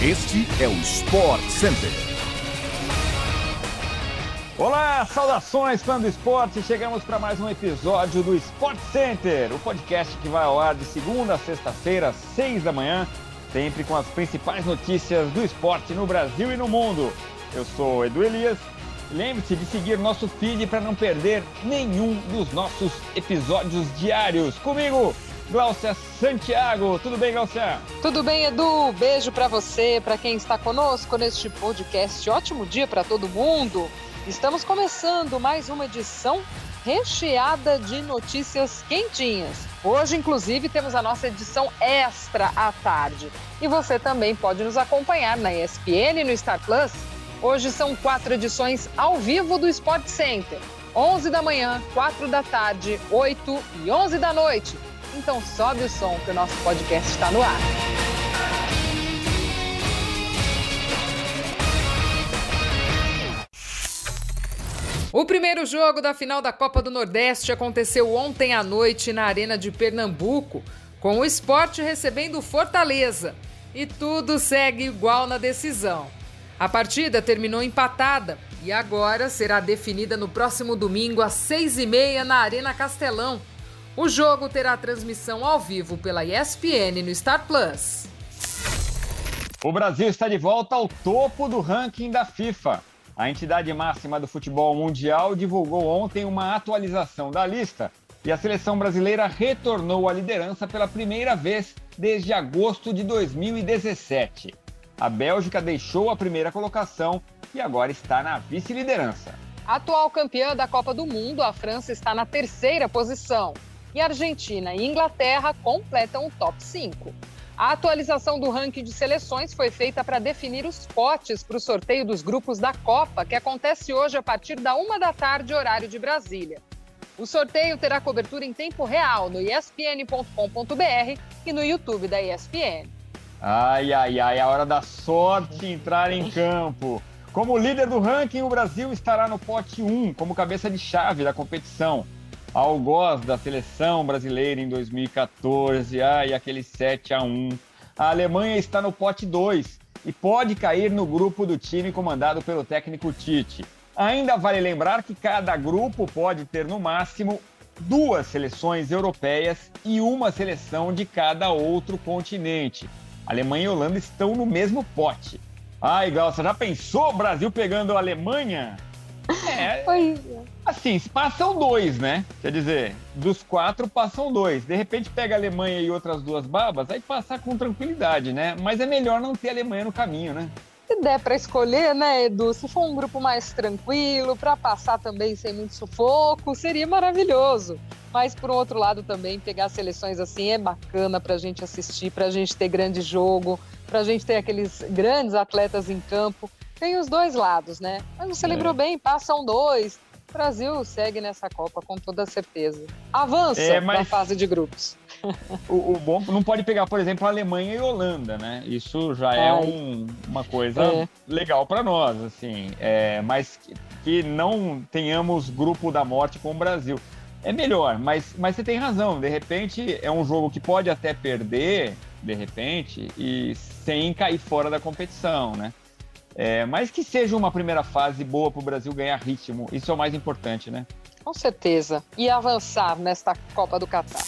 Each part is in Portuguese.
Este é o Sport Center. Olá, saudações fã do esporte. Chegamos para mais um episódio do Sport Center, o podcast que vai ao ar de segunda a sexta-feira, às seis da manhã, sempre com as principais notícias do esporte no Brasil e no mundo. Eu sou Edu Elias. Lembre-se de seguir nosso feed para não perder nenhum dos nossos episódios diários. Comigo, Glaucia Santiago. Tudo bem, Glaucia? Tudo bem, Edu. Beijo para você, para quem está conosco neste podcast. Ótimo dia para todo mundo. Estamos começando mais uma edição recheada de notícias quentinhas. Hoje, inclusive, temos a nossa edição extra à tarde. E você também pode nos acompanhar na ESPN e no Star Plus. Hoje são quatro edições ao vivo do Sport Center. 11 da manhã, 4 da tarde, 8 e 11 da noite. Então sobe o som que o nosso podcast está no ar. O primeiro jogo da final da Copa do Nordeste aconteceu ontem à noite na Arena de Pernambuco, com o esporte recebendo Fortaleza. E tudo segue igual na decisão. A partida terminou empatada e agora será definida no próximo domingo às seis e meia na Arena Castelão. O jogo terá transmissão ao vivo pela ESPN no Star Plus. O Brasil está de volta ao topo do ranking da FIFA. A entidade máxima do futebol mundial divulgou ontem uma atualização da lista e a seleção brasileira retornou à liderança pela primeira vez desde agosto de 2017. A Bélgica deixou a primeira colocação e agora está na vice-liderança. Atual campeã da Copa do Mundo, a França está na terceira posição e Argentina e Inglaterra completam o top 5. A atualização do ranking de seleções foi feita para definir os potes para o sorteio dos grupos da Copa, que acontece hoje a partir da uma da tarde, horário de Brasília. O sorteio terá cobertura em tempo real no espn.com.br e no YouTube da ESPN. Ai, ai, ai, a hora da sorte entrar em campo. Como líder do ranking, o Brasil estará no pote 1, como cabeça de chave da competição algoz da seleção brasileira em 2014, ai, aquele 7 a 1. A Alemanha está no pote 2 e pode cair no grupo do time comandado pelo técnico Tite. Ainda vale lembrar que cada grupo pode ter no máximo duas seleções europeias e uma seleção de cada outro continente. Alemanha e Holanda estão no mesmo pote. Ai, Glaucia, já pensou o Brasil pegando a Alemanha? É. Pois é. Assim, passam dois, né? Quer dizer, dos quatro passam dois. De repente pega a Alemanha e outras duas babas, aí passar com tranquilidade, né? Mas é melhor não ter a Alemanha no caminho, né? Se der para escolher, né, Edu? Se for um grupo mais tranquilo, para passar também sem muito sufoco, seria maravilhoso. Mas, por outro lado, também pegar seleções assim é bacana para a gente assistir, para a gente ter grande jogo, para a gente ter aqueles grandes atletas em campo tem os dois lados, né? Mas você é. lembrou bem, passam dois. O Brasil segue nessa Copa com toda certeza. Avança é, mas... na fase de grupos. O, o, bom não pode pegar, por exemplo, a Alemanha e a Holanda, né? Isso já é, um, uma coisa é. legal para nós, assim. É, mas que, que, não tenhamos grupo da morte com o Brasil. É melhor, mas, mas você tem razão. De repente é um jogo que pode até perder, de repente, e sem cair fora da competição, né? É, mas que seja uma primeira fase boa para o Brasil ganhar ritmo, isso é o mais importante, né? Com certeza. E avançar nesta Copa do Catar.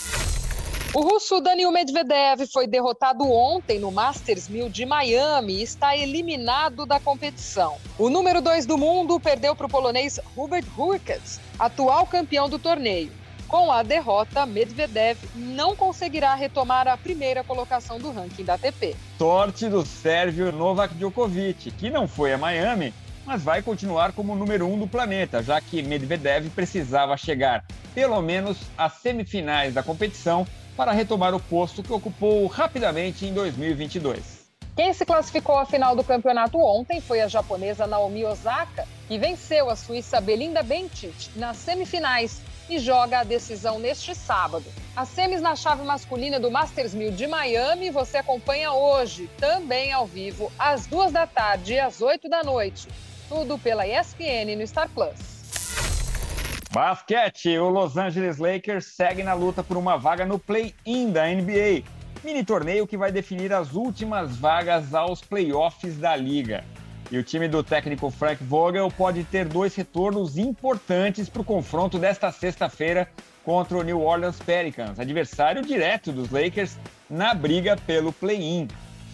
O russo Daniil Medvedev foi derrotado ontem no Masters 1000 de Miami e está eliminado da competição. O número 2 do mundo perdeu para o polonês Hubert Hurkacz, atual campeão do torneio. Com a derrota, Medvedev não conseguirá retomar a primeira colocação do ranking da ATP. Sorte do sérvio Novak Djokovic, que não foi a Miami, mas vai continuar como o número um do planeta, já que Medvedev precisava chegar pelo menos às semifinais da competição para retomar o posto que ocupou rapidamente em 2022. Quem se classificou à final do campeonato ontem foi a japonesa Naomi Osaka, que venceu a suíça Belinda Bencic nas semifinais e joga a decisão neste sábado. As semis na chave masculina do Masters 1000 de Miami você acompanha hoje, também ao vivo, às duas da tarde e às oito da noite. Tudo pela ESPN no Star Plus. Basquete, o Los Angeles Lakers segue na luta por uma vaga no play-in da NBA. mini torneio que vai definir as últimas vagas aos playoffs da liga. E o time do técnico Frank Vogel pode ter dois retornos importantes para o confronto desta sexta-feira contra o New Orleans Pelicans, adversário direto dos Lakers na briga pelo play-in.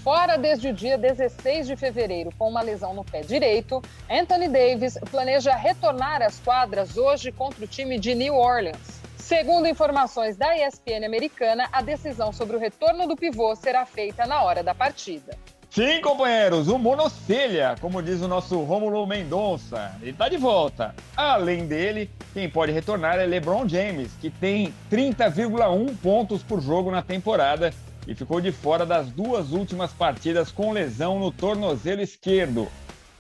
Fora desde o dia 16 de fevereiro com uma lesão no pé direito, Anthony Davis planeja retornar às quadras hoje contra o time de New Orleans. Segundo informações da ESPN americana, a decisão sobre o retorno do pivô será feita na hora da partida. Sim, companheiros, o monocelha, como diz o nosso Rômulo Mendonça. Ele está de volta. Além dele, quem pode retornar é LeBron James, que tem 30,1 pontos por jogo na temporada e ficou de fora das duas últimas partidas com lesão no tornozelo esquerdo.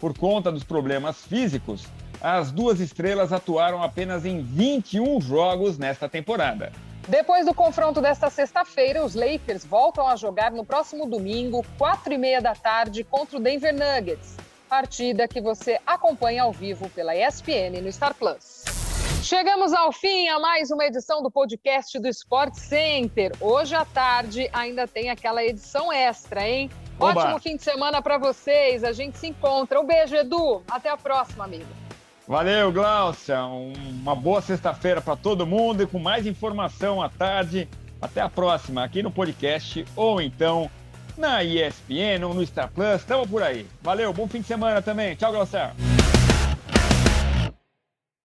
Por conta dos problemas físicos, as duas estrelas atuaram apenas em 21 jogos nesta temporada. Depois do confronto desta sexta-feira, os Lakers voltam a jogar no próximo domingo, quatro e meia da tarde, contra o Denver Nuggets. Partida que você acompanha ao vivo pela ESPN no Star Plus. Chegamos ao fim a mais uma edição do podcast do Sport Center. Hoje à tarde ainda tem aquela edição extra, hein? Oba. Ótimo fim de semana para vocês. A gente se encontra. Um beijo, Edu. Até a próxima, amigo. Valeu, Glaucia. Uma boa sexta-feira para todo mundo e com mais informação à tarde. Até a próxima aqui no podcast ou então na ESPN ou no Star Plus. Estamos por aí. Valeu, bom fim de semana também. Tchau, Glaucia.